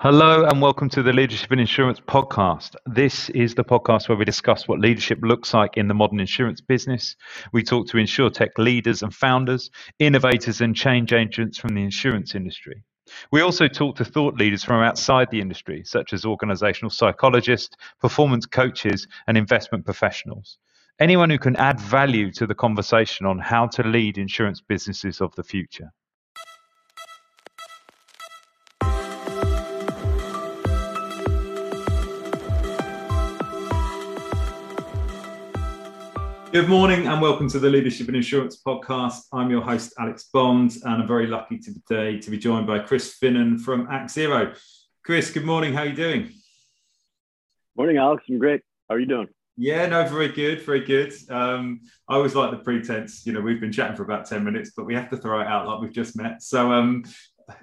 Hello and welcome to the Leadership in Insurance podcast. This is the podcast where we discuss what leadership looks like in the modern insurance business. We talk to insurtech leaders and founders, innovators and change agents from the insurance industry. We also talk to thought leaders from outside the industry, such as organizational psychologists, performance coaches, and investment professionals. Anyone who can add value to the conversation on how to lead insurance businesses of the future. Good morning and welcome to the Leadership and Insurance podcast. I'm your host, Alex Bond, and I'm very lucky today to be joined by Chris Finan from ActZero. Chris, good morning. How are you doing? Morning, Alex. I'm great. How are you doing? Yeah, no, very good, very good. Um, I always like the pretense. You know, we've been chatting for about ten minutes, but we have to throw it out like we've just met. So, um,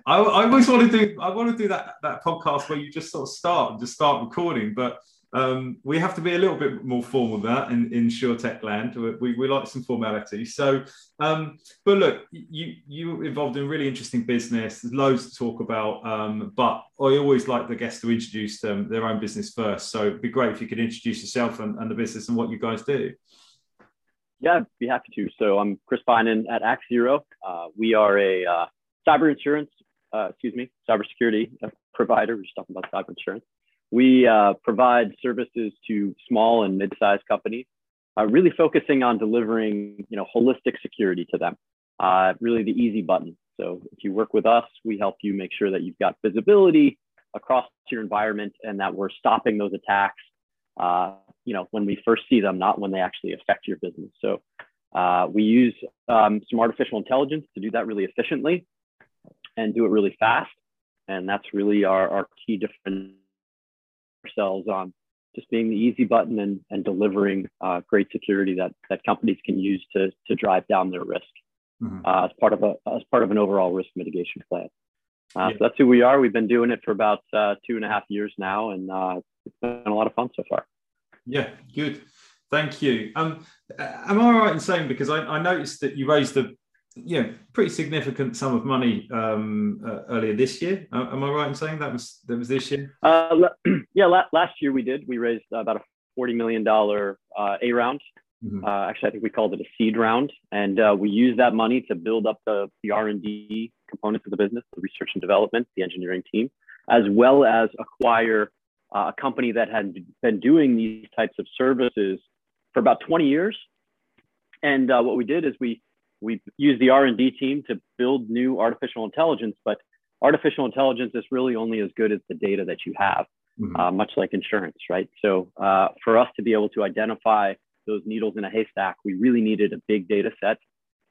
I, I always want to do. I want to do that that podcast where you just sort of start and just start recording, but um, we have to be a little bit more formal than that in, in SureTech land. We, we like some formality. So, um, but look, you you involved in really interesting business. There's loads to talk about, um, but I always like the guests to introduce them, their own business first. So it'd be great if you could introduce yourself and, and the business and what you guys do. Yeah, I'd be happy to. So I'm Chris Finan at ActZero. Uh, we are a uh, cyber insurance, uh, excuse me, cybersecurity provider. We're just talking about cyber insurance. We uh, provide services to small and mid-sized companies, uh, really focusing on delivering, you know, holistic security to them. Uh, really, the easy button. So if you work with us, we help you make sure that you've got visibility across your environment and that we're stopping those attacks. Uh, you know, when we first see them, not when they actually affect your business. So uh, we use um, some artificial intelligence to do that really efficiently and do it really fast. And that's really our, our key difference ourselves on just being the easy button and, and delivering uh, great security that, that companies can use to, to drive down their risk mm-hmm. uh, as part of a as part of an overall risk mitigation plan. Uh, yeah. So that's who we are. We've been doing it for about uh, two and a half years now, and uh, it's been a lot of fun so far. Yeah, good. Thank you. Um, am I right in saying because I, I noticed that you raised the yeah, pretty significant sum of money um, uh, earlier this year. Uh, am I right in saying that was that was this year? Uh, yeah, la- last year we did. We raised about a forty million dollar uh, A round. Mm-hmm. Uh, actually, I think we called it a seed round, and uh, we used that money to build up the the R and D components of the business, the research and development, the engineering team, as well as acquire a company that had been doing these types of services for about twenty years. And what we did is we we use the R&D team to build new artificial intelligence, but artificial intelligence is really only as good as the data that you have, mm-hmm. uh, much like insurance, right? So uh, for us to be able to identify those needles in a haystack, we really needed a big data set.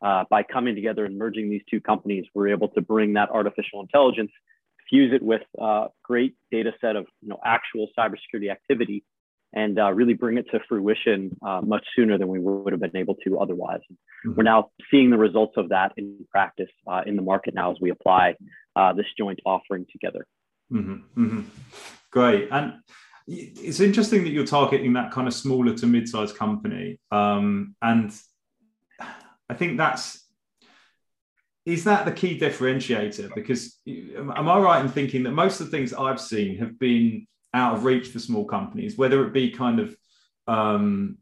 Uh, by coming together and merging these two companies, we're able to bring that artificial intelligence, fuse it with a uh, great data set of you know, actual cybersecurity activity, and uh, really bring it to fruition uh, much sooner than we would have been able to otherwise. Mm-hmm. We're now seeing the results of that in practice uh, in the market now as we apply uh, this joint offering together. Mm-hmm. Mm-hmm. Great. And it's interesting that you're targeting that kind of smaller to mid-sized company. Um, and I think that's is that the key differentiator? Because am I right in thinking that most of the things I've seen have been out of reach for small companies, whether it be kind of um,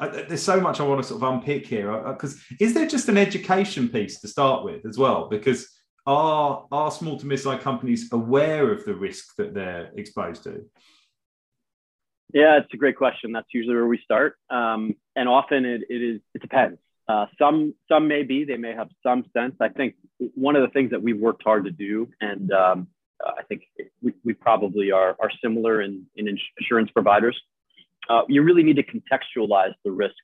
I, there's so much I want to sort of unpick here because is there just an education piece to start with as well? Because are are small to mid-sized companies aware of the risk that they're exposed to? Yeah, it's a great question. That's usually where we start, um, and often it, it is it depends. Uh, some some may be they may have some sense. I think one of the things that we've worked hard to do, and um, uh, I think we, we probably are, are similar in, in insurance providers. Uh, you really need to contextualize the risk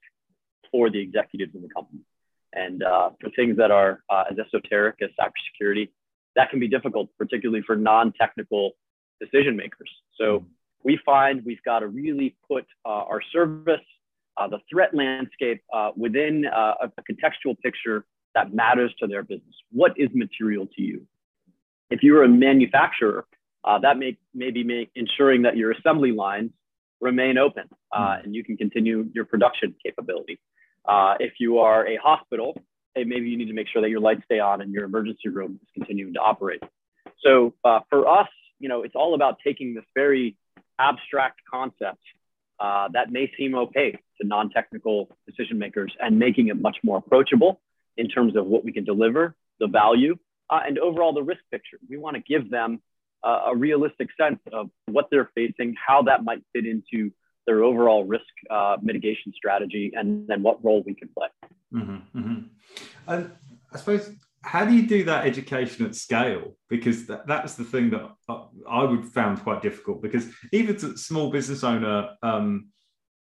for the executives in the company. And uh, for things that are uh, as esoteric as cybersecurity, that can be difficult, particularly for non technical decision makers. So mm-hmm. we find we've got to really put uh, our service, uh, the threat landscape within a, a contextual picture that matters to their business. What is material to you? If you're a manufacturer, uh, that may maybe make ensuring that your assembly lines remain open uh, hmm. and you can continue your production capability. Uh, if you are a hospital, hey, maybe you need to make sure that your lights stay on and your emergency room is continuing to operate. So uh, for us, you know, it's all about taking this very abstract concept uh, that may seem opaque to non-technical decision makers and making it much more approachable in terms of what we can deliver, the value, uh, and overall the risk picture. We want to give them uh, a realistic sense of what they're facing, how that might fit into their overall risk uh, mitigation strategy, and then what role we can play. Mm-hmm, mm-hmm. And I suppose how do you do that education at scale? Because that, that's the thing that I would found quite difficult. Because even as a small business owner, um,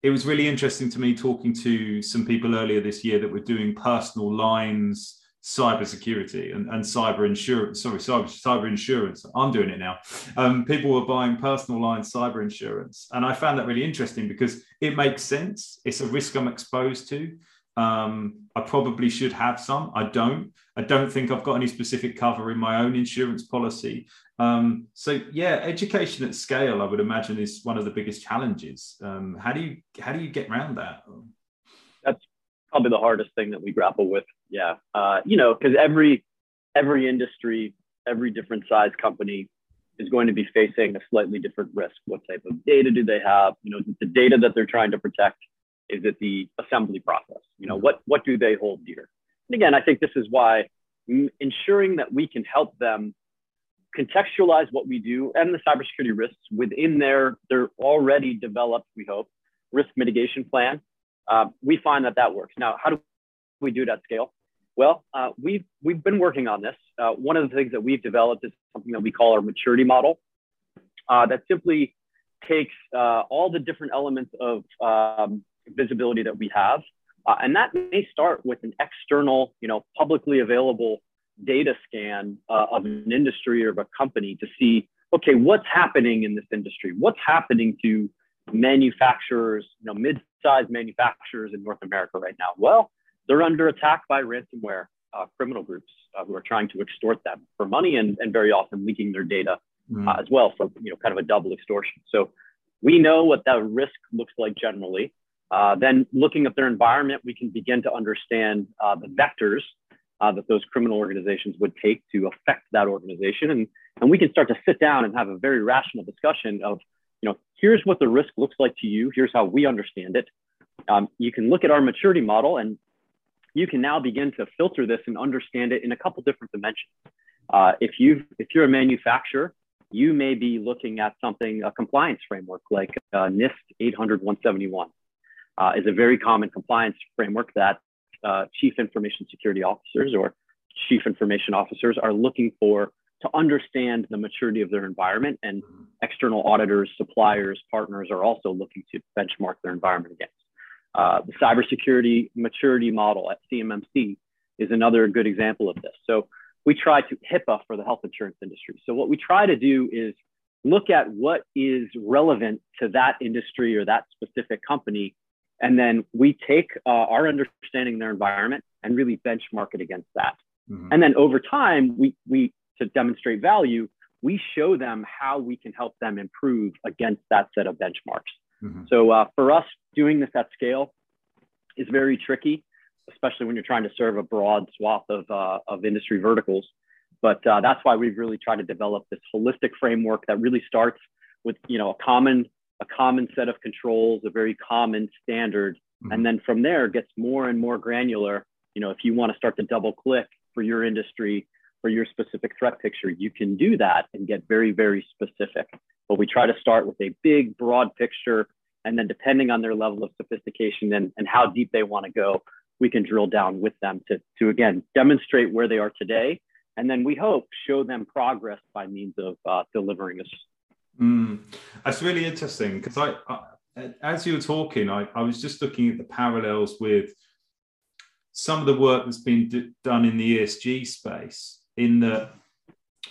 it was really interesting to me talking to some people earlier this year that were doing personal lines cyber security and, and cyber insurance sorry cyber, cyber insurance i'm doing it now um, people were buying personal line cyber insurance and i found that really interesting because it makes sense it's a risk i'm exposed to um, I probably should have some. I don't. I don't think I've got any specific cover in my own insurance policy. Um, so yeah, education at scale, I would imagine, is one of the biggest challenges. Um, how do you how do you get around that? That's probably the hardest thing that we grapple with. Yeah, uh, you know, because every every industry, every different size company is going to be facing a slightly different risk. What type of data do they have? You know, the data that they're trying to protect is it the assembly process? You know, what, what do they hold dear? And again, I think this is why ensuring that we can help them contextualize what we do and the cybersecurity risks within their, their already developed, we hope, risk mitigation plan. Uh, we find that that works. Now, how do we do it at scale? Well, uh, we've, we've been working on this. Uh, one of the things that we've developed is something that we call our maturity model uh, that simply takes uh, all the different elements of um, visibility that we have. Uh, and that may start with an external, you know, publicly available data scan uh, of an industry or of a company to see, okay, what's happening in this industry? What's happening to manufacturers, you know, mid-sized manufacturers in North America right now? Well, they're under attack by ransomware uh, criminal groups uh, who are trying to extort them for money and, and very often leaking their data mm. as well for, you know, kind of a double extortion. So we know what that risk looks like generally. Uh, then looking at their environment, we can begin to understand uh, the vectors uh, that those criminal organizations would take to affect that organization. And, and we can start to sit down and have a very rational discussion of, you know, here's what the risk looks like to you. Here's how we understand it. Um, you can look at our maturity model and you can now begin to filter this and understand it in a couple different dimensions. Uh, if you if you're a manufacturer, you may be looking at something a compliance framework like uh, NIST 800 171 uh, is a very common compliance framework that uh, chief information security officers or chief information officers are looking for to understand the maturity of their environment and external auditors, suppliers, partners are also looking to benchmark their environment against. Uh, the cybersecurity maturity model at CMMC is another good example of this. So we try to HIPAA for the health insurance industry. So what we try to do is look at what is relevant to that industry or that specific company and then we take uh, our understanding of their environment and really benchmark it against that. Mm-hmm. And then over time, we, we, to demonstrate value, we show them how we can help them improve against that set of benchmarks. Mm-hmm. So uh, for us, doing this at scale is very tricky, especially when you're trying to serve a broad swath of, uh, of industry verticals. But uh, that's why we've really tried to develop this holistic framework that really starts with you know a common a common set of controls, a very common standard. Mm-hmm. And then from there gets more and more granular. You know, if you want to start to double click for your industry, for your specific threat picture, you can do that and get very, very specific. But we try to start with a big, broad picture. And then depending on their level of sophistication and, and how deep they want to go, we can drill down with them to, to again demonstrate where they are today. And then we hope show them progress by means of uh, delivering a Mm, that's really interesting because I, I, as you were talking, I, I was just looking at the parallels with some of the work that's been d- done in the ESG space in the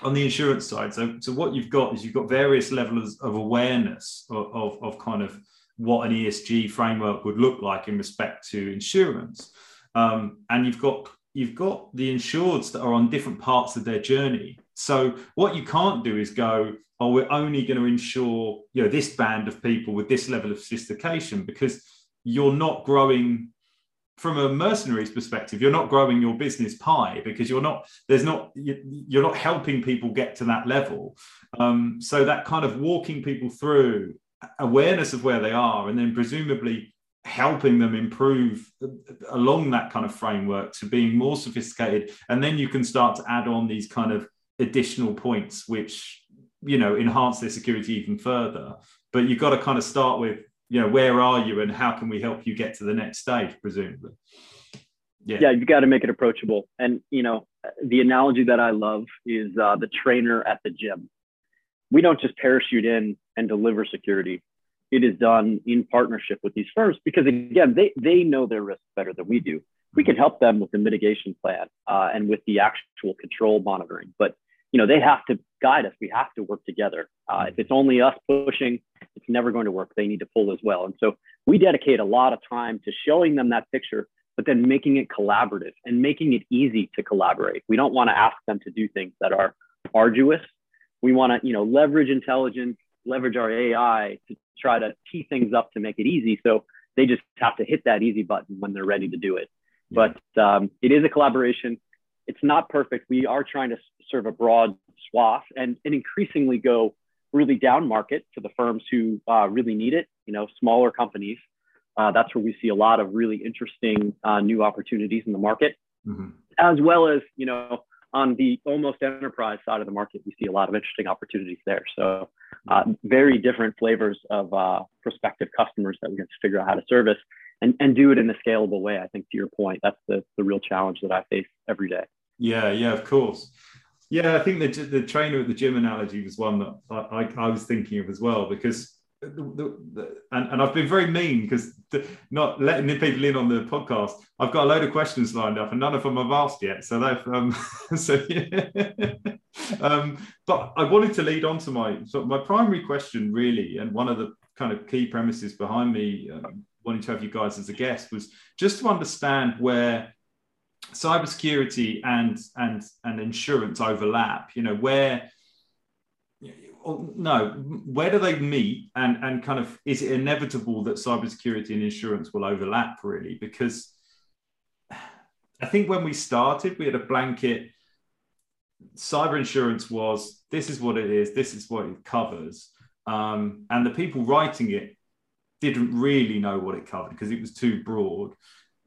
on the insurance side. So, so what you've got is you've got various levels of awareness of, of, of kind of what an ESG framework would look like in respect to insurance, um, and you've got you've got the insureds that are on different parts of their journey. So what you can't do is go, oh, we're only going to insure you know this band of people with this level of sophistication because you're not growing from a mercenary's perspective you're not growing your business pie because you're not there's not you're not helping people get to that level. Um, so that kind of walking people through awareness of where they are and then presumably helping them improve along that kind of framework to being more sophisticated. And then you can start to add on these kind of additional points which you know enhance their security even further. But you've got to kind of start with you know where are you and how can we help you get to the next stage presumably? Yeah. Yeah you've got to make it approachable. And you know the analogy that i love is uh, the trainer at the gym. We don't just parachute in and deliver security. It is done in partnership with these firms because again they they know their risks better than we do. We can help them with the mitigation plan uh, and with the actual control monitoring. But you know they have to guide us. We have to work together. Uh, if it's only us pushing it's never going to work. They need to pull as well. And so we dedicate a lot of time to showing them that picture but then making it collaborative and making it easy to collaborate. We don't want to ask them to do things that are arduous. We want to you know leverage intelligence leverage our ai to try to tee things up to make it easy. So they just have to hit that easy button when they're ready to do it. But um, it is a collaboration. It's not perfect. We are trying to serve a broad swath and, and increasingly go really down market to the firms who uh, really need it, you know, smaller companies. Uh, that's where we see a lot of really interesting uh, new opportunities in the market, mm-hmm. as well as, you know, on the almost enterprise side of the market, we see a lot of interesting opportunities there. So, uh, very different flavors of uh, prospective customers that we have to figure out how to service and, and do it in a scalable way. I think to your point, that's the, the real challenge that I face every day. Yeah, yeah, of course. Yeah, I think the, the trainer at the gym analogy was one that I, I, I was thinking of as well because the, the, the, and, and I've been very mean because not letting the people in on the podcast. I've got a load of questions lined up, and none of them I've asked yet. So they've um, so yeah. um, but I wanted to lead on to my so my primary question really, and one of the kind of key premises behind me um, wanting to have you guys as a guest was just to understand where cybersecurity and and and insurance overlap. You know where no, where do they meet, and and kind of is it inevitable that cybersecurity and insurance will overlap really? Because I think when we started, we had a blanket. Cyber insurance was this is what it is, this is what it covers, um, and the people writing it didn't really know what it covered because it was too broad.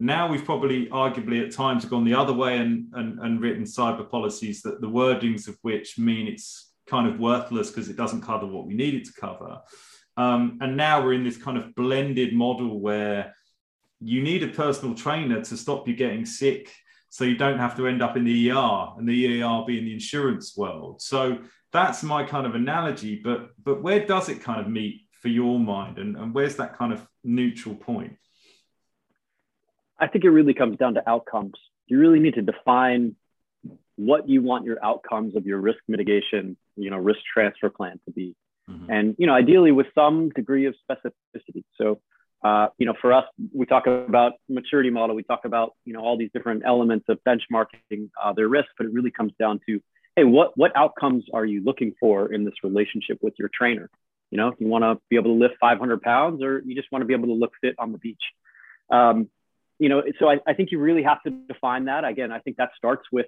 Now we've probably arguably at times gone the other way and, and, and written cyber policies that the wordings of which mean it's kind of worthless because it doesn't cover what we need it to cover. Um, and now we're in this kind of blended model where you need a personal trainer to stop you getting sick so you don't have to end up in the ER and the ER being the insurance world. So that's my kind of analogy. But but where does it kind of meet for your mind and, and where's that kind of neutral point? I think it really comes down to outcomes. You really need to define what you want your outcomes of your risk mitigation, you know, risk transfer plan to be. Mm-hmm. And, you know, ideally with some degree of specificity. So, uh, you know, for us, we talk about maturity model. We talk about, you know, all these different elements of benchmarking uh, their risk, but it really comes down to, hey, what, what outcomes are you looking for in this relationship with your trainer? You know, you want to be able to lift 500 pounds or you just want to be able to look fit on the beach. Um, you know, so I, I think you really have to define that. Again, I think that starts with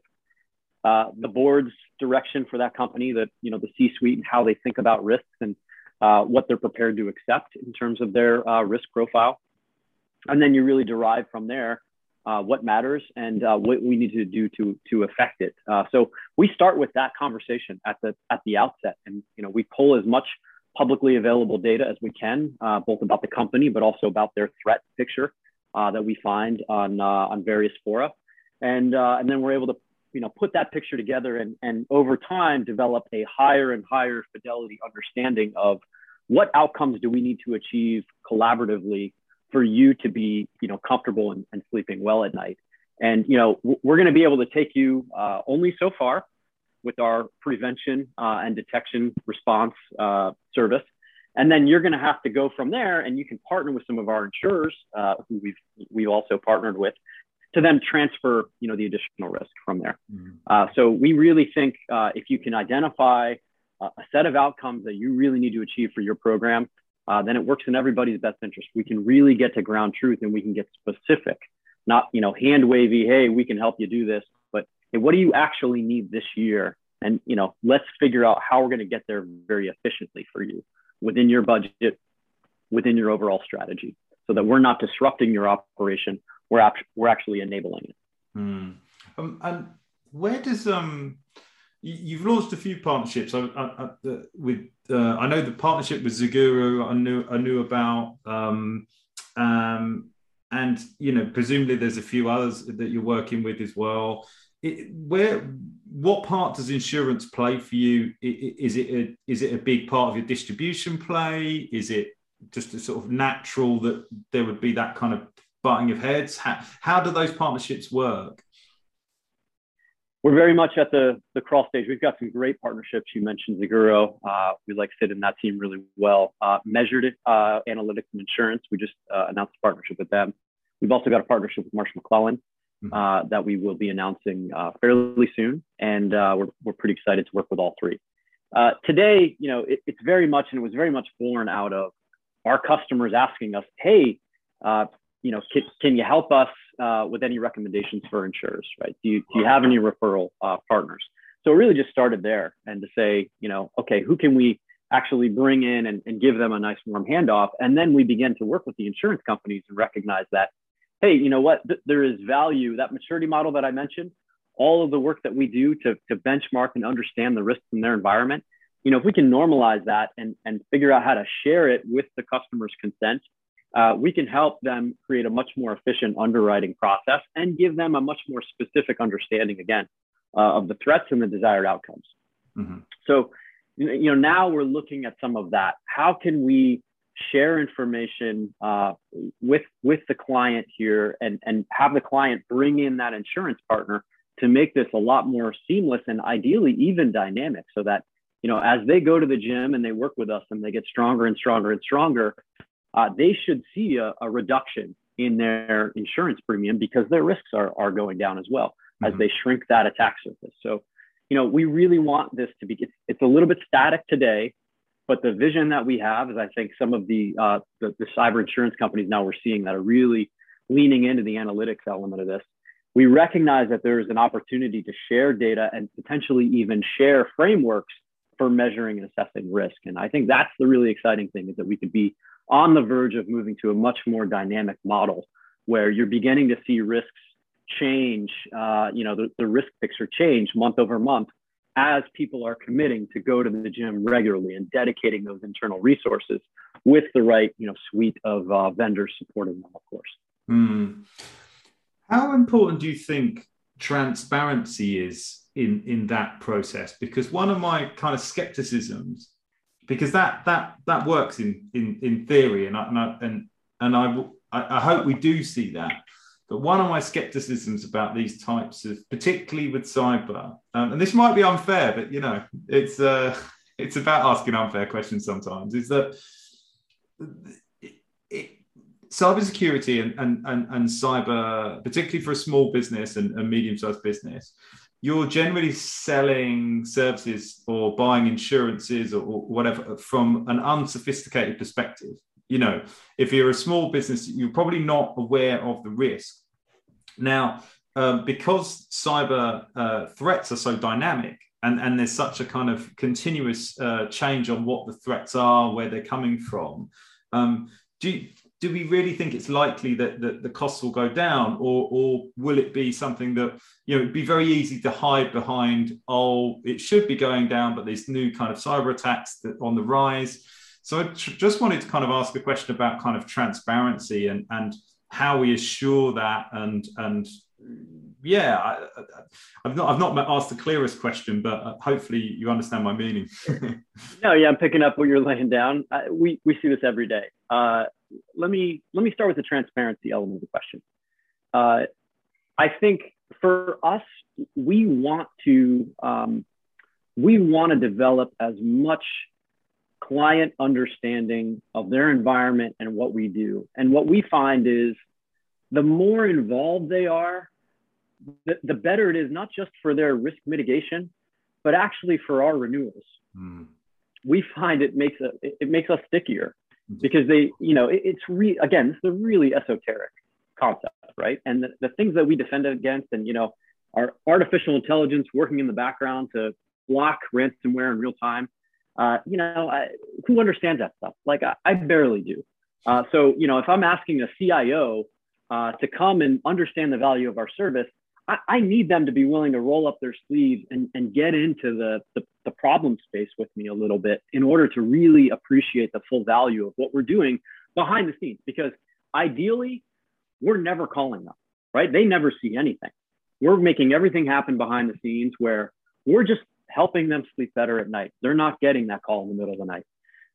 uh, the board's direction for that company, that you know the C-suite and how they think about risks and uh, what they're prepared to accept in terms of their uh, risk profile, and then you really derive from there uh, what matters and uh, what we need to do to to affect it. Uh, so we start with that conversation at the at the outset, and you know we pull as much publicly available data as we can, both about the company but also about their threat picture that we find on on various fora, and and then we're able to you know put that picture together and and over time develop a higher and higher fidelity understanding of what outcomes do we need to achieve collaboratively for you to be you know comfortable and, and sleeping well at night. And you know we're going to be able to take you uh, only so far with our prevention uh, and detection response uh, service and then you're going to have to go from there and you can partner with some of our insurers uh, who we've we've also partnered with to then transfer you know the additional risk from there mm-hmm. uh, so we really think uh, if you can identify a set of outcomes that you really need to achieve for your program uh, then it works in everybody's best interest we can really get to ground truth and we can get specific not you know hand wavy. Hey, we can help you do this, but hey, what do you actually need this year? And you know, let's figure out how we're going to get there very efficiently for you within your budget, within your overall strategy, so that we're not disrupting your operation. We're ap- we're actually enabling it. Hmm. Um, and where does um you've launched a few partnerships I, I, I, with uh, I know the partnership with Zeguro I knew I knew about um, um, and you know presumably there's a few others that you're working with as well it, where what part does insurance play for you is it a, is it a big part of your distribution play is it just a sort of natural that there would be that kind of butting of heads how, how do those partnerships work we're very much at the the crawl stage. We've got some great partnerships. You mentioned Zeguro. Uh, we like fit in that team really well. Uh, measured uh, analytics and insurance. We just uh, announced a partnership with them. We've also got a partnership with Marsh mm-hmm. Uh, that we will be announcing uh, fairly soon, and we're we're pretty excited to work with all three. today, you know, it, it's very much and it was very much born out of our customers asking us, "Hey, you know, can, can you help us uh, with any recommendations for insurers, right? Do you, do you have any referral uh, partners? So it really just started there and to say, you know, okay, who can we actually bring in and, and give them a nice warm handoff? And then we begin to work with the insurance companies and recognize that, hey, you know what, Th- there is value, that maturity model that I mentioned, all of the work that we do to, to benchmark and understand the risks in their environment, you know, if we can normalize that and, and figure out how to share it with the customer's consent uh, we can help them create a much more efficient underwriting process and give them a much more specific understanding again uh, of the threats and the desired outcomes. Mm-hmm. So, you know, now we're looking at some of that. How can we share information uh, with with the client here and and have the client bring in that insurance partner to make this a lot more seamless and ideally even dynamic so that you know as they go to the gym and they work with us and they get stronger and stronger and stronger uh, they should see a, a, reduction in their insurance premium because their risks are, are going down as well mm-hmm. as they shrink that attack surface. So, you know, we really want this to be, it's, it's, a little bit static today, but the vision that we have is I think some of the, uh, the, the cyber insurance companies now we're seeing that are really leaning into the analytics element of this. We recognize that there is an opportunity to share data and potentially even share frameworks for measuring and assessing risk. And I think that's the really exciting thing is that we could be on the verge of moving to a much more dynamic model where you're beginning to see risks change, uh, you know, the, the risk picture change month over month as people are committing to go to the gym regularly and dedicating those internal resources with the right, you know, suite of uh, vendors supporting them, of course. Mm. How important do you think transparency is in in that process? Because one of my kind of skepticisms because that that that works in in in theory, and I, and I, and, and I, I hope we do see that. But one of my skepticisms about these types of, particularly with cyber, um, and this might be unfair, but you know, it's uh, it's about asking unfair questions sometimes. Is that it, it, cybersecurity and, and and and cyber, particularly for a small business and, and medium-sized business, you're generally selling services or buying insurances or, or, whatever from an unsophisticated perspective. You know, if you're a small business, you're probably not aware of the risk. Now, um, because cyber uh, threats are so dynamic and, and there's such a kind of continuous uh, change on what the threats are, where they're coming from, um, do do we really think it's likely that, that the costs will go down or, or will it be something that you know it'd be very easy to hide behind oh it should be going down but there's new kind of cyber attacks that on the rise so i tr- just wanted to kind of ask a question about kind of transparency and and how we assure that and and yeah I, have not i've not asked the clearest question but uh, hopefully you understand my meaning. No yeah i'm picking up what you're laying down. Uh, we we see this every day. Uh, let me let me start with the transparency element of the question. Uh, I think for us, we want to um, we want to develop as much client understanding of their environment and what we do. And what we find is the more involved they are, the, the better it is, not just for their risk mitigation, but actually for our renewals. Mm. We find it makes a, it makes us stickier because they, you know, it, it's re- again, this is a really esoteric. concept, right? And the, the things that we defend against, and you know, our artificial intelligence working in the background to block ransomware in real time. Uh, you know, I, who understands that stuff? Like I, I barely do. Uh, so, you know, if I'm asking a CIO uh, to come and understand the value of our service, I, I, need them to be willing to roll up their sleeves and, and get into the, the, the problem space with me a little bit in order to really appreciate the full value of what we're doing behind the scenes. Because ideally, we're never calling them, right? They never see anything. We're making everything happen behind the scenes where we're just helping them sleep better at night. They're not getting that call in the middle of the night.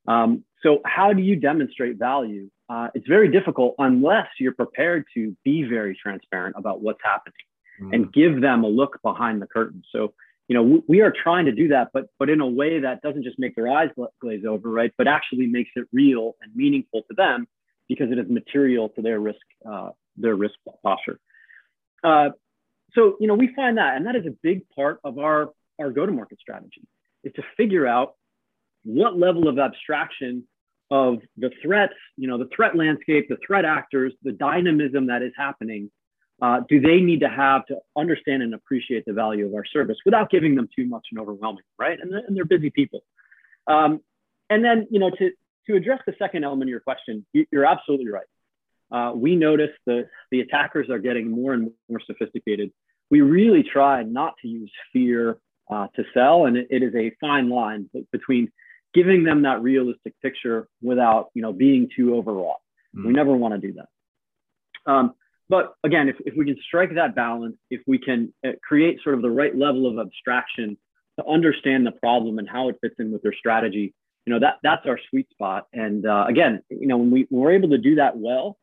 Um, so, how do you demonstrate value? Uh, it's very difficult unless you're prepared to be very transparent about what's happening mm. and give them a look behind the curtain. So, you know, we, we, are trying to do that, but but in a way that doesn't just make their eyes glaze over, right? But actually makes it real and meaningful to them because it is material to their risk uh, their risk posture. Uh, so, you know, we find that, and that is a big part of our our go-to-market strategy is to figure out what level of abstraction of the threats, you know, the threat landscape, the threat actors, the dynamism that is happening, uh, do they need to have to understand and appreciate the value of our service without giving them too much and overwhelming, right? And, and they're busy people. Um, and then, you know, to, to address the second element of your question, you're absolutely right. Uh, we notice the, the attackers are getting more and more sophisticated. We really try not to use fear uh, to sell. And it, it is a fine line between giving them that realistic picture without, you know, being too overwrought. Mm-hmm. We never want to do that. Um, but again, if, if we can strike that balance, if we can uh, create sort of the right level of abstraction to understand the problem and how it fits in with their strategy, you know, that that's our sweet spot. And uh, again, you know, when we when we're able to do that well,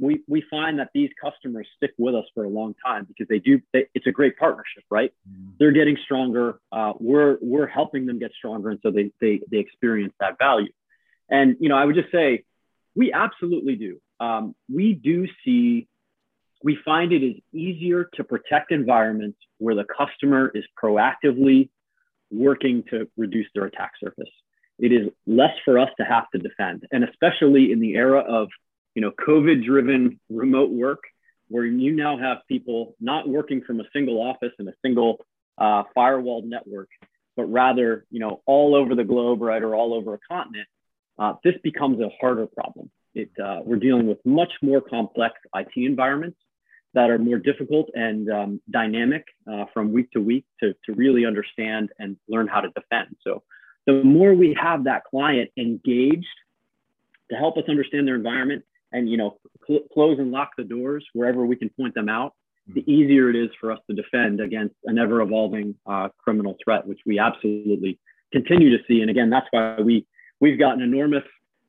we, we find that these customers stick with us for a long time because they do they, it's a great partnership right? Mm. they're getting stronger uh, we're we're helping them get stronger and so they, they they experience that value. And you know i would just say we absolutely do. Um, we do see we find it is easier to protect environments where the customer is proactively working to reduce their attack surface. It is less for us to have to defend and especially in the era of you know, COVID driven remote work where you now have people not working from a single office and a single uh, firewall network, but rather, you know, all over the globe, right, or all over a continent, uh, this becomes a harder problem. It, uh, we're dealing with much more complex IT environments that are more difficult and um, dynamic uh, from week to week to, to really understand and learn how to defend. So the more we have that client engaged to help us understand their environment and you know cl- close and lock the doors wherever we can point them out the mm-hmm. easier it is for us to defend against an ever evolving uh, criminal threat which we absolutely continue to see. And again that's why we we've got an enormous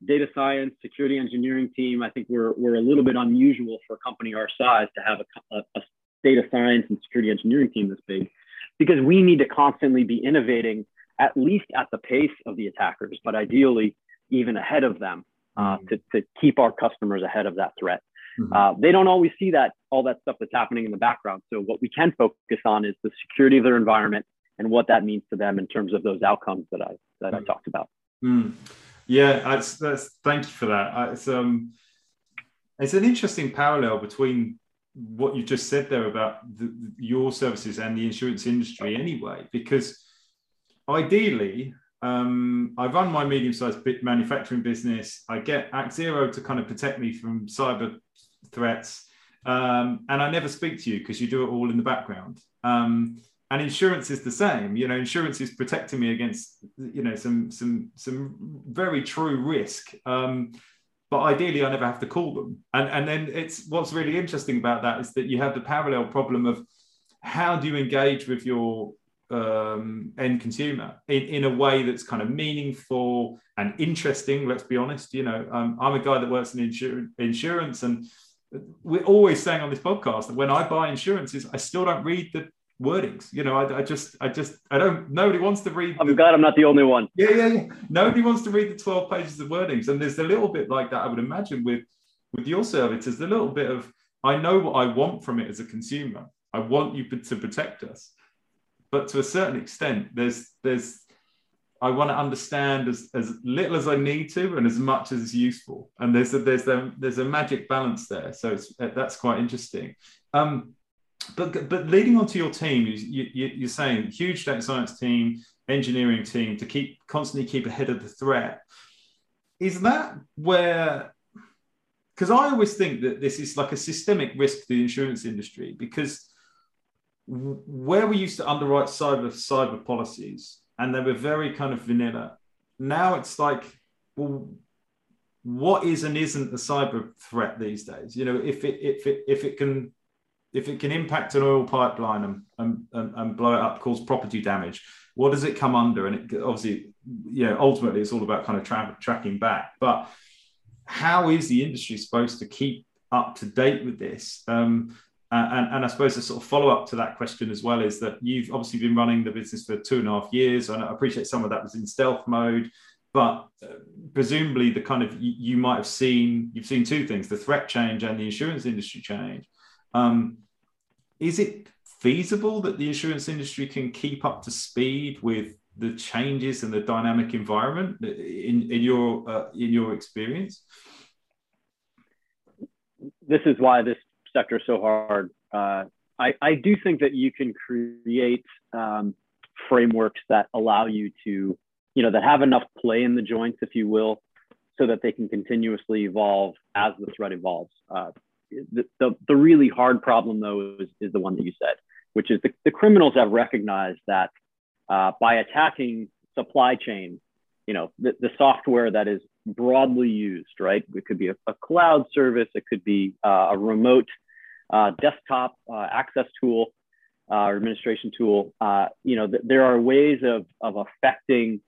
data science security engineering team. I think we're, we're a little bit unusual for a company our size to have a, a, a data science and security engineering team this big because we need to constantly be innovating at least at the pace of the attackers but ideally even ahead of them uh, mm-hmm. to, to keep our customers ahead of that threat. Mm-hmm. Uh, they don't always see that all that stuff that's happening in the background. So what we can focus on is the security of their environment and what that means to them in terms of those outcomes that I that mm-hmm. I talked about. Mm. Yeah, that's, that's thank you for that. It's um, it's an interesting parallel between what you just said there about the, your services and the insurance industry, anyway, because ideally um, I run my medium-sized manufacturing business. I get ActZero to kind of protect me from cyber threats, um, and I never speak to you because you do it all in the background. Um, and insurance is the same. You know, insurance is protecting me against you know some some some very true risk. Um, but ideally, I never have to call them. And and then it's what's really interesting about that is that you have the parallel problem of how do you engage with your um, end consumer in, in a way that's kind of meaningful and interesting. Let's be honest. You know, um, I'm a guy that works in insur- insurance, and we're always saying on this podcast that when I buy insurances, I still don't read the wordings. You know, I, I, just, I just, I don't. Nobody wants to read. I'm the, glad I'm not the only one. Yeah, yeah, yeah. Nobody wants to read the 12 pages of wordings, and there's a little bit like that. I would imagine with with your service, there's a little bit of I know what I want from it as a consumer. I want you to protect us but to a certain extent, there's there's I want to understand as, as little as I need to and as much as is useful. And there's a, there's a, there's a magic balance there. So it's that's quite interesting. Um, but but leading on to your team, you, you, you're saying huge data science team, engineering team to keep constantly keep ahead of the threat. Is that where? Because I always think that this is like a systemic risk to the insurance industry because where we used to underwrite cyber cyber policies and they were very kind of vanilla. Now it's like, well, what is and isn't a cyber threat these days? You know, if it if it if it can if it can impact an oil pipeline and, and, and, and blow it up, cause property damage, what does it come under? And it obviously, you know, ultimately it's all about kind of tra- tracking back. But how is the industry supposed to keep up to date with this? Um, and, and, I suppose the sort of follow up to that question as well is that you've obviously been running the business for two and a half years. And I appreciate some of that was in stealth mode, but uh, presumably the kind of you, you, might have seen you've seen two things: the threat change and the insurance industry change. Um, is it feasible that the insurance industry can keep up to speed with the changes and the dynamic environment in, in your uh, in your experience? This is why this sector so hard. Uh, I, I do think that you can create um, frameworks that allow you to, you know, that have enough play in the joints, if you will, so that they can continuously evolve as the threat evolves. Uh, the, the, the, really hard problem, though, is, is the one that you said, which is the, the criminals have recognized that uh, by attacking supply chain, you know, the, the software that is broadly used, right? It could be a, a cloud service, it could be uh, a remote uh, desktop uh, access tool uh, or administration tool. Uh, you know, th- there are ways of, of affecting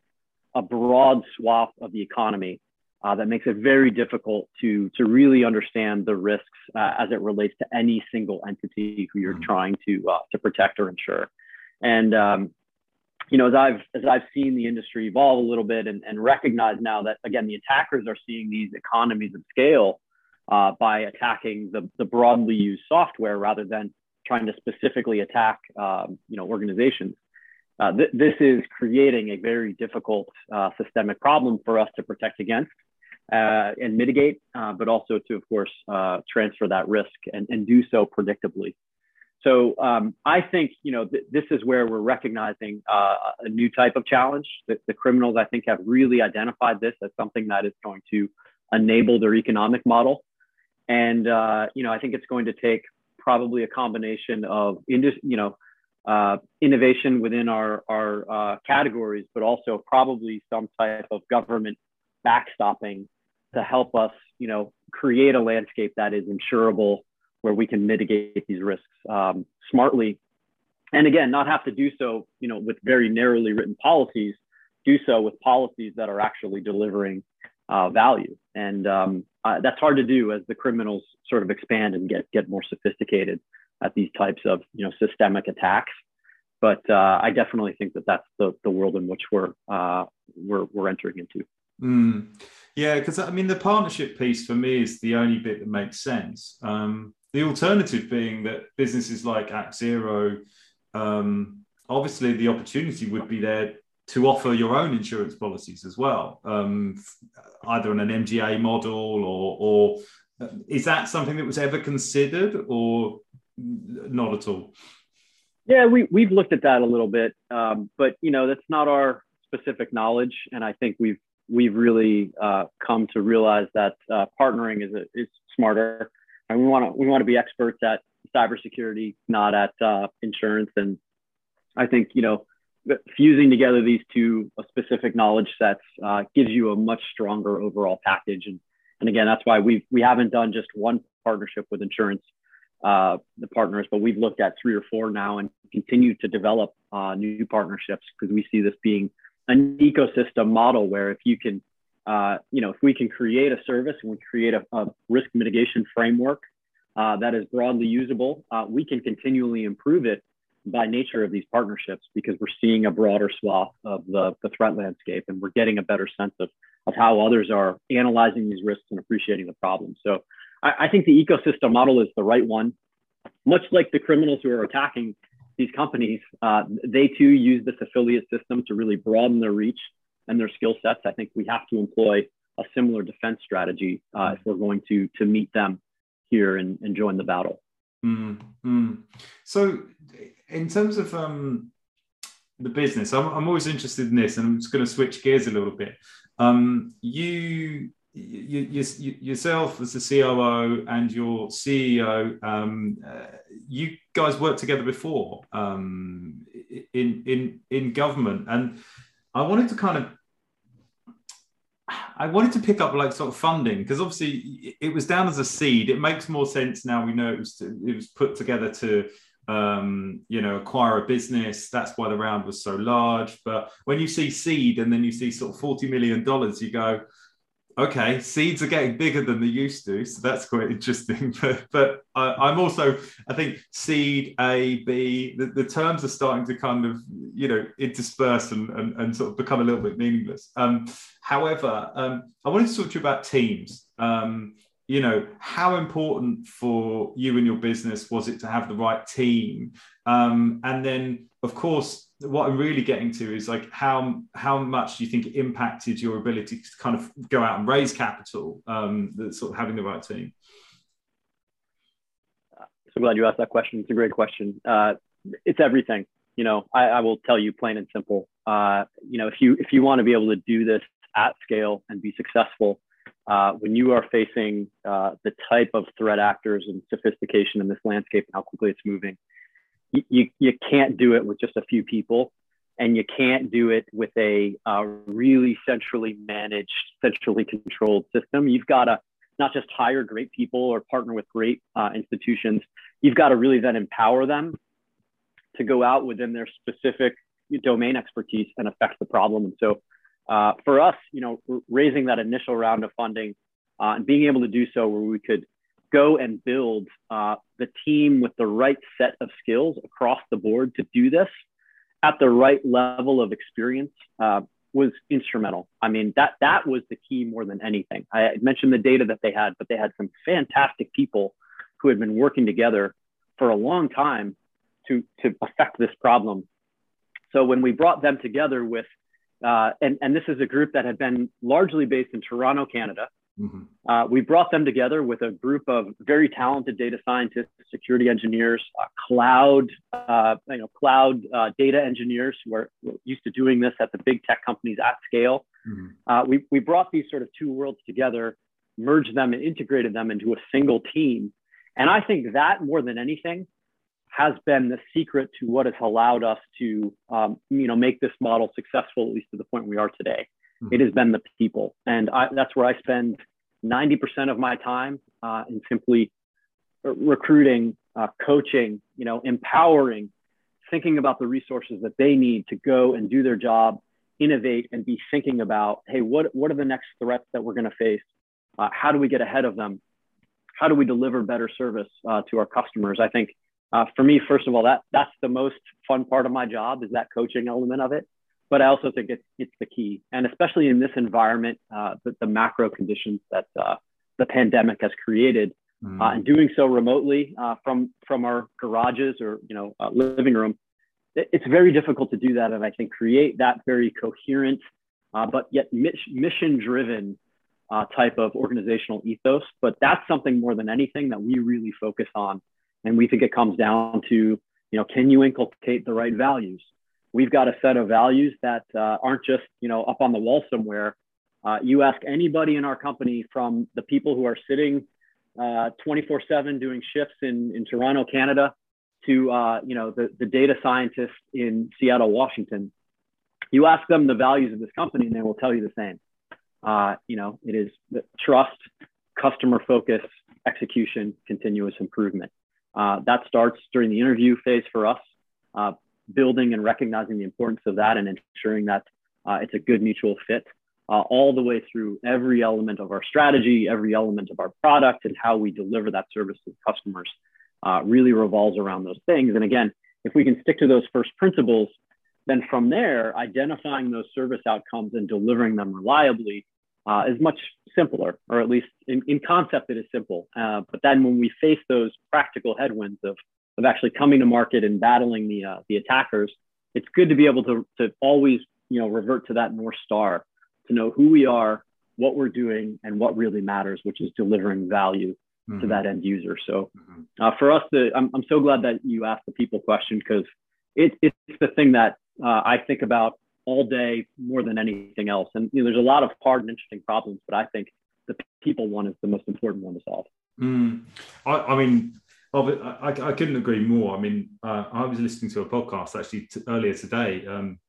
a broad swath of the economy uh, that makes it very difficult to, to really understand the risks as it relates to any single entity who you're mm-hmm. trying to, to protect or insure. And um, you know, as I've as I've seen the industry evolve a little bit and, and recognize now that again the attackers are seeing these economies of scale uh, by attacking the, the broadly used software rather than trying to specifically attack um, you know organizations. Uh, th- this is creating a very difficult uh, systemic problem for us to protect against uh, and mitigate, uh, but also to, of course, uh, transfer that risk and, and do so predictably. So um, I think you know th- this is where we're recognizing uh, a new type of challenge. The, the, criminals, I think, have really identified this as something that is going to enable their economic model, and uh, you know I think it's going to take probably a combination of you know uh, innovation within our our uh, categories, but also probably some type of government backstopping to help us you know create a landscape that is insurable where we can mitigate these risks um, smartly. And again, not have to do so, you know, with very narrowly written policies, do so with policies that are actually delivering uh, value. And um, uh, that's hard to do as the criminals sort of expand and get, get more sophisticated at these types of, you know, systemic attacks. But uh, I definitely think that that's the, the world in which we're, uh, we're, we're entering into. Mm. Yeah, because I mean, the partnership piece for me is the only bit that makes sense. Um, the alternative being that businesses like ActZero, um, obviously the opportunity would be there to offer your own insurance policies as well, um, either on an MGA model or, or uh, is that something that was ever considered or not at all? Yeah, we, we've looked at that a little bit, um, but you know that's not our specific knowledge, and I think we've we've really uh, come to realize that uh, partnering is a, is smarter and we want to we want to be experts at cybersecurity, not at uh, insurance. And I think you know fusing together these two uh, specific knowledge sets uh, gives you a much stronger overall package. And and again, that's why we we haven't done just one partnership with insurance uh, the partners, but we've looked at three or four now and continue to develop uh, new partnerships because we see this being an ecosystem model where if you can uh, you know, if we can create a service and we create a, a risk mitigation framework uh, that is broadly usable, we can continually improve it by nature of these partnerships because we're seeing a broader swath of the, the threat landscape and we're getting a better sense of, of how others are analyzing these risks and appreciating the problem. So I, I think the ecosystem model is the right one. Much like the criminals who are attacking these companies, uh, they too use this affiliate system to really broaden their reach and their skill sets, I think we have to employ a similar defense strategy uh, if we're going to to meet them here and, and join the battle. Mm-hmm. So, in terms of um, the business, I'm, I'm always interested in this, and I'm just going to switch gears a little bit. Um, you, you, you, yourself as the COO and your CEO, um, uh, you guys worked together before um, in in in government, and I wanted to kind of I wanted to pick up like sort of funding because obviously it was down as a seed. It makes more sense now. We know it was to, it was put together to um, you know acquire a business. That's why the round was so large. But when you see seed and then you see sort of forty million dollars, you go, okay, seeds are getting bigger than they used to, so that's quite interesting. But but I, am also, I think seed A, B, the, the, terms are starting to kind of you know intersperse and, and, and sort of become a little bit meaningless. Um, however, um, I wanted to talk to you about teams. Um, you know, how important for you and your business was it to have the right team? Um, and then, of course, what I'm really getting to is like how how much do you think it impacted your ability to kind of go out and raise capital? Um, that sort of having the right team. So glad you asked that question. It's a great question. Uh, it's everything. You know, I, I, will tell you plain and simple. Uh, you know, if you if you want to be able to do this at scale and be successful, uh, when you are facing uh, the type of threat actors and sophistication in this landscape and how quickly it's moving, you, you can't do it with just a few people and you can't do it with a uh, really centrally managed, centrally controlled system. You've got to not just hire great people or partner with great uh, institutions. You've got to really then empower them to go out within their specific domain expertise and affect the problem. And so, uh, for us, you know, raising that initial round of funding uh, and being able to do so where we could go and build uh, the team with the right set of skills across the board to do this at the right level of experience uh, was instrumental. I mean, that that was the key more than anything. I mentioned the data that they had, but they had some fantastic people who had been working together for a long time to to affect this problem. So when we brought them together with, uh, and and this is a group that had been largely based in Toronto, Canada, Mm-hmm. Uh, we brought them together with a group of very talented data scientists, security engineers, uh, cloud, uh, you know, cloud uh, data engineers who are used to doing this at the big tech companies at scale. Mm-hmm. Uh, we, we brought these sort of two worlds together, merged them and integrated them into a single team. And I think that more than anything has been the secret to what has allowed us to, um, you know, make this model successful, at least to the point we are today. It has been the people. And I, that's where I spend 90% of my time uh, in simply recruiting, uh, coaching, you know, empowering, thinking about the resources that they need to go and do their job, innovate, and be thinking about, hey, what, what are the next threats that we're going to face? Uh, how do we get ahead of them? How do we deliver better service uh, to our customers? I think uh, for me, first of all, that that's the most fun part of my job is that coaching element of it but I also think it's, it's the key. And especially in this environment, uh, the, the, macro conditions that uh, the pandemic has created, mm. uh, and doing so remotely uh, from, from our garages or you know uh, living room, it, it's very difficult to do that. And I think create that very coherent, uh, but yet mission driven type of organizational ethos. But that's something more than anything that we really focus on. And we think it comes down to, you know, can you inculcate the right values? We've got a set of values that uh, aren't just you know up on the wall somewhere. Uh, you ask anybody in our company, from the people who are sitting 24/7 uh, doing shifts in in Toronto, Canada, to uh, you know the, the data scientists in Seattle, Washington. You ask them the values of this company, and they will tell you the same. Uh, you know, it is trust, customer focus, execution, continuous improvement. Uh, that starts during the interview phase for us. Uh, building and recognizing the importance of that and ensuring that uh, it's a good mutual fit uh, all the way through every element of our strategy, every element of our product, and how we deliver that service to customers uh, really revolves around those things. And again, if we can stick to those first principles, then from there, identifying those service outcomes and delivering them reliably uh, is much simpler, or at least in, in concept, it is simple. Uh, but then when we face those practical headwinds of of actually coming to market and battling the uh, the attackers, it's good to be able to to always you know revert to that north star to know who we are, what we're doing, and what really matters, which is delivering value mm-hmm. to that end user. So mm-hmm. uh, for us, the, I'm, I'm so glad that you asked the people question because it, it's the thing that uh, I think about all day more than anything else. And you know, there's a lot of hard and interesting problems, but I think the people one is the most important one to solve. Mm. I, I, mean, I, I, couldn't agree more. I mean, uh, I was listening to a podcast actually t- earlier today um,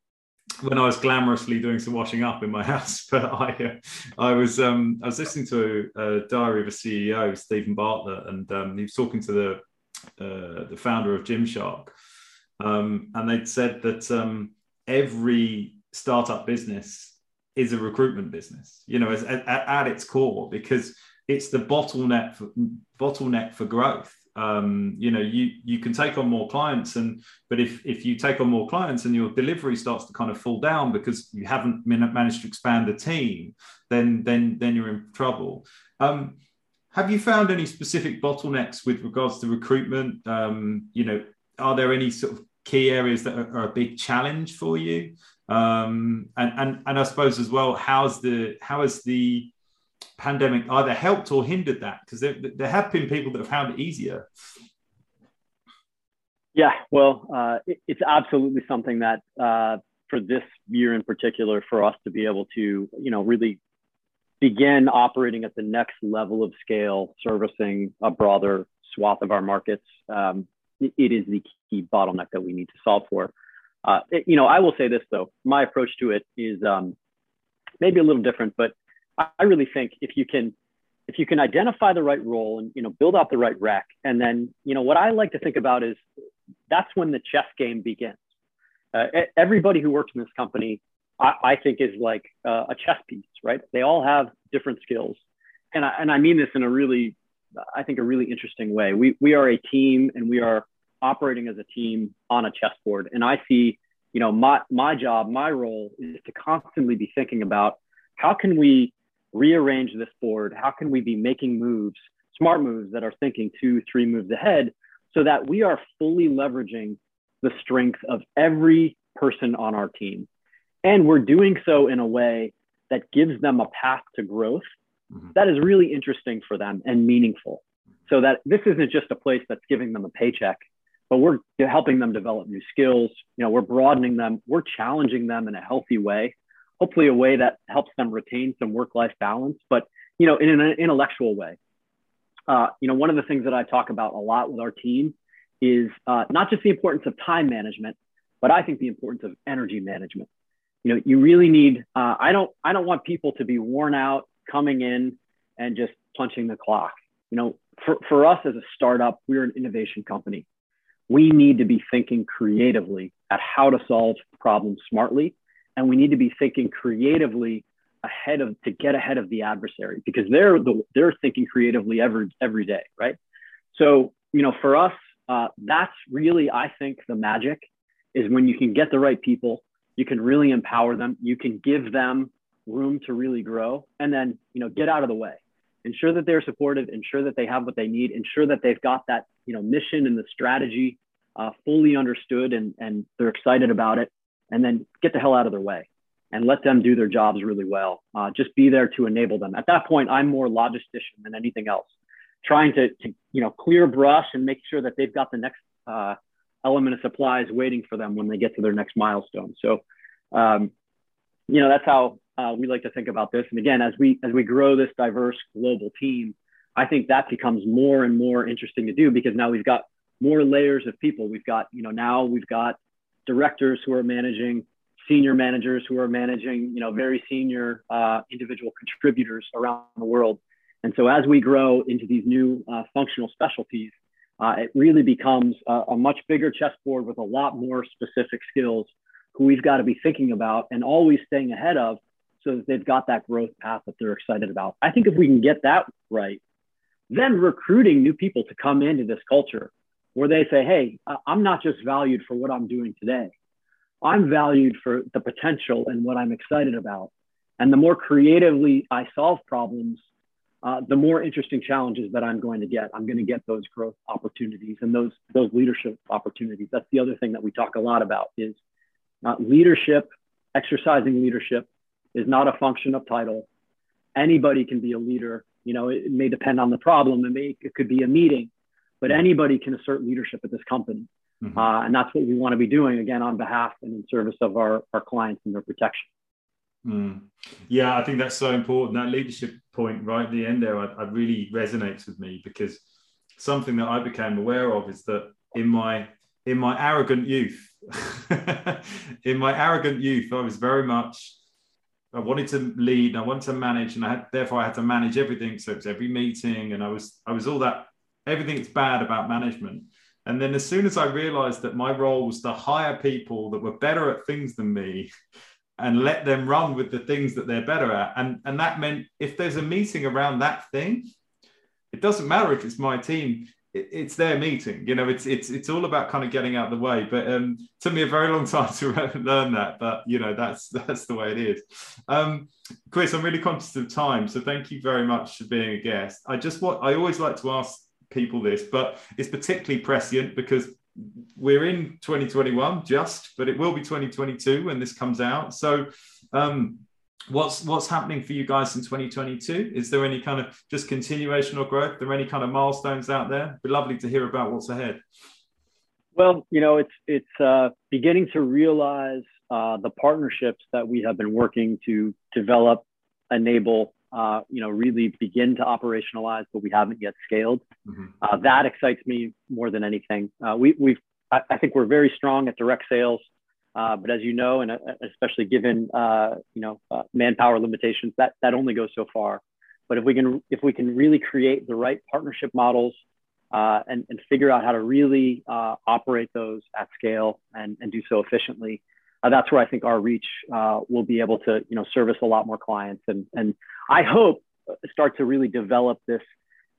when I was glamorously doing some washing up in my house. But I, uh, I was, um, I was listening to a, a, diary of a CEO, Steven Bartlett, and um, he was talking to the uh, the founder of Gymshark, um, and they'd said that um, every startup business is a recruitment business, you know, at, at, its core, because it's the bottleneck for, bottleneck for growth. Um, you know, you you can take on more clients, and but if if you take on more clients and your delivery starts to kind of fall down because you haven't managed to expand the team, then then then you're in trouble. Um, have you found any specific bottlenecks with regards to recruitment? Um, you know, are there any sort of key areas that are, are a big challenge for you? Um, and, and, and I suppose as well, how's the, how is the pandemic either helped or hindered that? Because there, there have been people that have found it easier. Yeah, well, uh, it, it's absolutely something that uh, for this year in particular, for us to be able to, you know, really begin operating at the next level of scale, servicing a broader swath of our markets, um, it is the key bottleneck that we need to solve for. Uh, it, you know, I will say this though, my approach to it is um, maybe a little different, but I, really think if you can, if you can identify the right role and you know build out the right rec, and then you know what I like to think about is that's when the chess game begins. Uh, everybody who works in this company, I, I think, is like uh, a chess piece, right? They all have different skills, and I, and I mean this in a really, I think, a really interesting way. We we are a team, and we are operating as a team on a chessboard. And I see, you know, my, my job, my role is to constantly be thinking about how can we rearrange this board? How can we be making moves, smart moves that are thinking two, three moves ahead so that we are fully leveraging the strength of every person on our team. And we're doing so in a way that gives them a path to growth mm-hmm. that is really interesting for them and meaningful. So that this isn't just a place that's giving them a paycheck but we're helping them develop new skills. You know, we're broadening them, we're challenging them in a healthy way, hopefully a way that helps them retain some work-life balance, but you know, in an intellectual way. Uh, you know, one of the things that I talk about a lot with our team is uh, not just the importance of time management, but I think the importance of energy management. You know, you really need. Uh, I don't. I don't want people to be worn out coming in and just punching the clock. You know, for, for us as a startup, we're an innovation company we need to be thinking creatively at how to solve problems smartly. And we need to be thinking creatively ahead of to get ahead of the adversary because they're the, they're thinking creatively every every day, right? So you know, for us, uh, that's really I think the magic is when you can get the right people, you can really empower them, you can give them room to really grow, and then you know get out of the way ensure that they're supported, ensure that they have what they need, ensure that they've got that you know mission and the strategy uh, fully understood and, and they're excited about it, and then get the hell out of their way and let them do their jobs really well. Uh, just be there to enable them. At that point, I'm more logistician than anything else, trying to, to you know clear brush and make sure that they've got the next uh, element of supplies waiting for them when they get to their next milestone. So, um, you know, that's how uh, we like to think about this. And again, as we as we grow this diverse global team, I think that becomes more and more interesting to do because now we've got more layers of people. We've got you know now we've got directors who are managing, senior managers who are managing, you know, very senior uh, individual contributors around the world. And so as we grow into these new uh, functional specialties, uh, it really becomes a, a much bigger chessboard with a lot more specific skills who we've got to be thinking about and always staying ahead of so that they've got that growth path that they're excited about. I think if we can get that right, then recruiting new people to come into this culture where they say, hey, I'm not just valued for what I'm doing today. I'm valued for the potential and what I'm excited about. And the more creatively I solve problems, uh, the more interesting challenges that I'm going to get. I'm going to get those growth opportunities and those those leadership opportunities. That's the other thing that we talk a lot about is uh, leadership exercising leadership is not a function of title. Anybody can be a leader. You know, it, may depend on the problem. It may it could be a meeting, but anybody can assert leadership at this company. Mm-hmm. Uh, and that's what we want to be doing again on behalf and in service of our, our clients and their protection. Mm. Yeah, I think that's so important. That leadership point right at the end there, I, I really resonates with me because something that I became aware of is that in my in my arrogant youth, in my arrogant youth, I was very much I wanted to lead, I wanted to manage, and I had therefore I had to manage everything. So it was every meeting, and I was I was all that everything's bad about management. And then as soon as I realized that my role was to hire people that were better at things than me and let them run with the things that they're better at. And, and that meant if there's a meeting around that thing, it doesn't matter if it's my team, it, it's their meeting. You know, it's it's it's all about kind of getting out of the way. But um took me a very long time to learn that. But you know, that's that's the way it is. Um Chris, I'm really conscious of time. So thank you very much for being a guest. I just what I always like to ask people this, but it's particularly prescient because we're in 2021 just, but it will be 2022 when this comes out. So, um, what's what's happening for you guys in 2022? Is there any kind of just continuation or growth? Are there any kind of milestones out there? It'd be lovely to hear about what's ahead. Well, you know, it's it's uh, beginning to realize uh, the partnerships that we have been working to develop, enable, uh, you know, really begin to operationalize, but we haven't yet scaled. Mm-hmm. Uh, that excites me more than anything. Uh, we, we've, I, I, think we're very strong at direct sales, uh, but as you know, and uh, especially given you know manpower limitations, that that only goes so far. But if we can, if we can really create the right partnership models and, and figure out how to really operate those at scale and, and do so efficiently, uh, that's where I think our reach uh, will be able to, you know, service a lot more clients and, and I hope uh, start to really develop this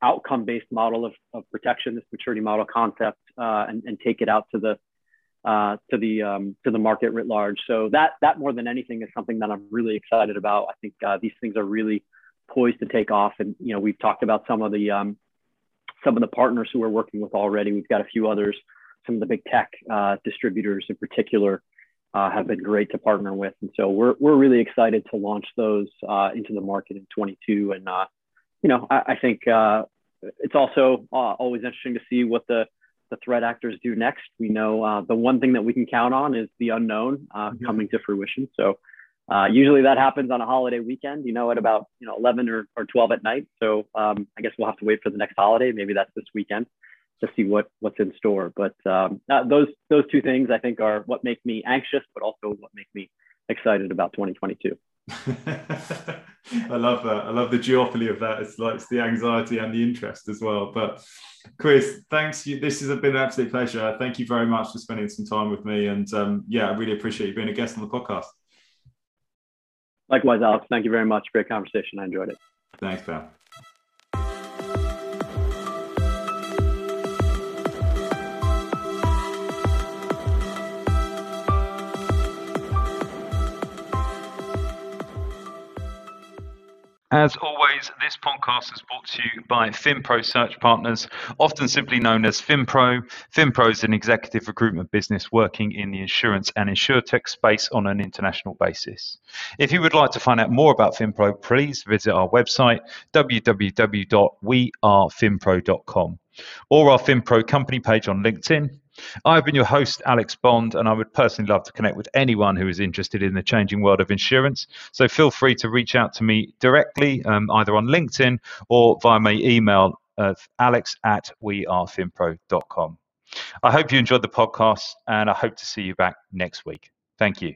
outcome-based model of, of protection, this maturity model concept, uh, and, and take it out to the uh, to the um, to the market writ large. So that that more than anything is something that I'm really excited about. I think uh, these things are really poised to take off, and you know we've talked about some of the um, some of the partners who we're working with already. We've got a few others, some of the big tech uh, distributors in particular uh, have been great to partner with. And so we're, we're really excited to launch those uh, into the market in 22. And, uh, you know, I, I think uh, it's also uh, always interesting to see what the, the threat actors do next. We know uh, the one thing that we can count on is the unknown mm-hmm. coming to fruition. So usually that happens on a holiday weekend, you know, at about, you know, 11 or, or 12 at night. So um, I guess we'll have to wait for the next holiday. Maybe that's this weekend to see what what's in store. But um, uh, those those two things I think are what make me anxious, but also what make me excited about 2022. I love that. I love the duopoly of that. It's like it's the anxiety and the interest as well. But Chris, thanks. You. This has been an absolute pleasure. Thank you very much for spending some time with me. And um, yeah, I really appreciate you being a guest on the podcast. Likewise, Alex. Thank you very much. Great conversation. I enjoyed it. Thanks, pal. As always, this podcast is brought to you by FinPro Search Partners, often simply known as FinPro. FinPro is an executive recruitment business working in the insurance and insurtech space on an international basis. If you would like to find out more about FinPro, please visit our website www.wearefinpro.com or our FinPro company page on LinkedIn I've been your host, Alex Bond, and I would personally love to connect with anyone who is interested in the changing world of insurance. So feel free to reach out to me directly, um, either on LinkedIn or via my email at alex at wearefinpro.com. I hope you enjoyed the podcast, and I hope to see you back next week. Thank you.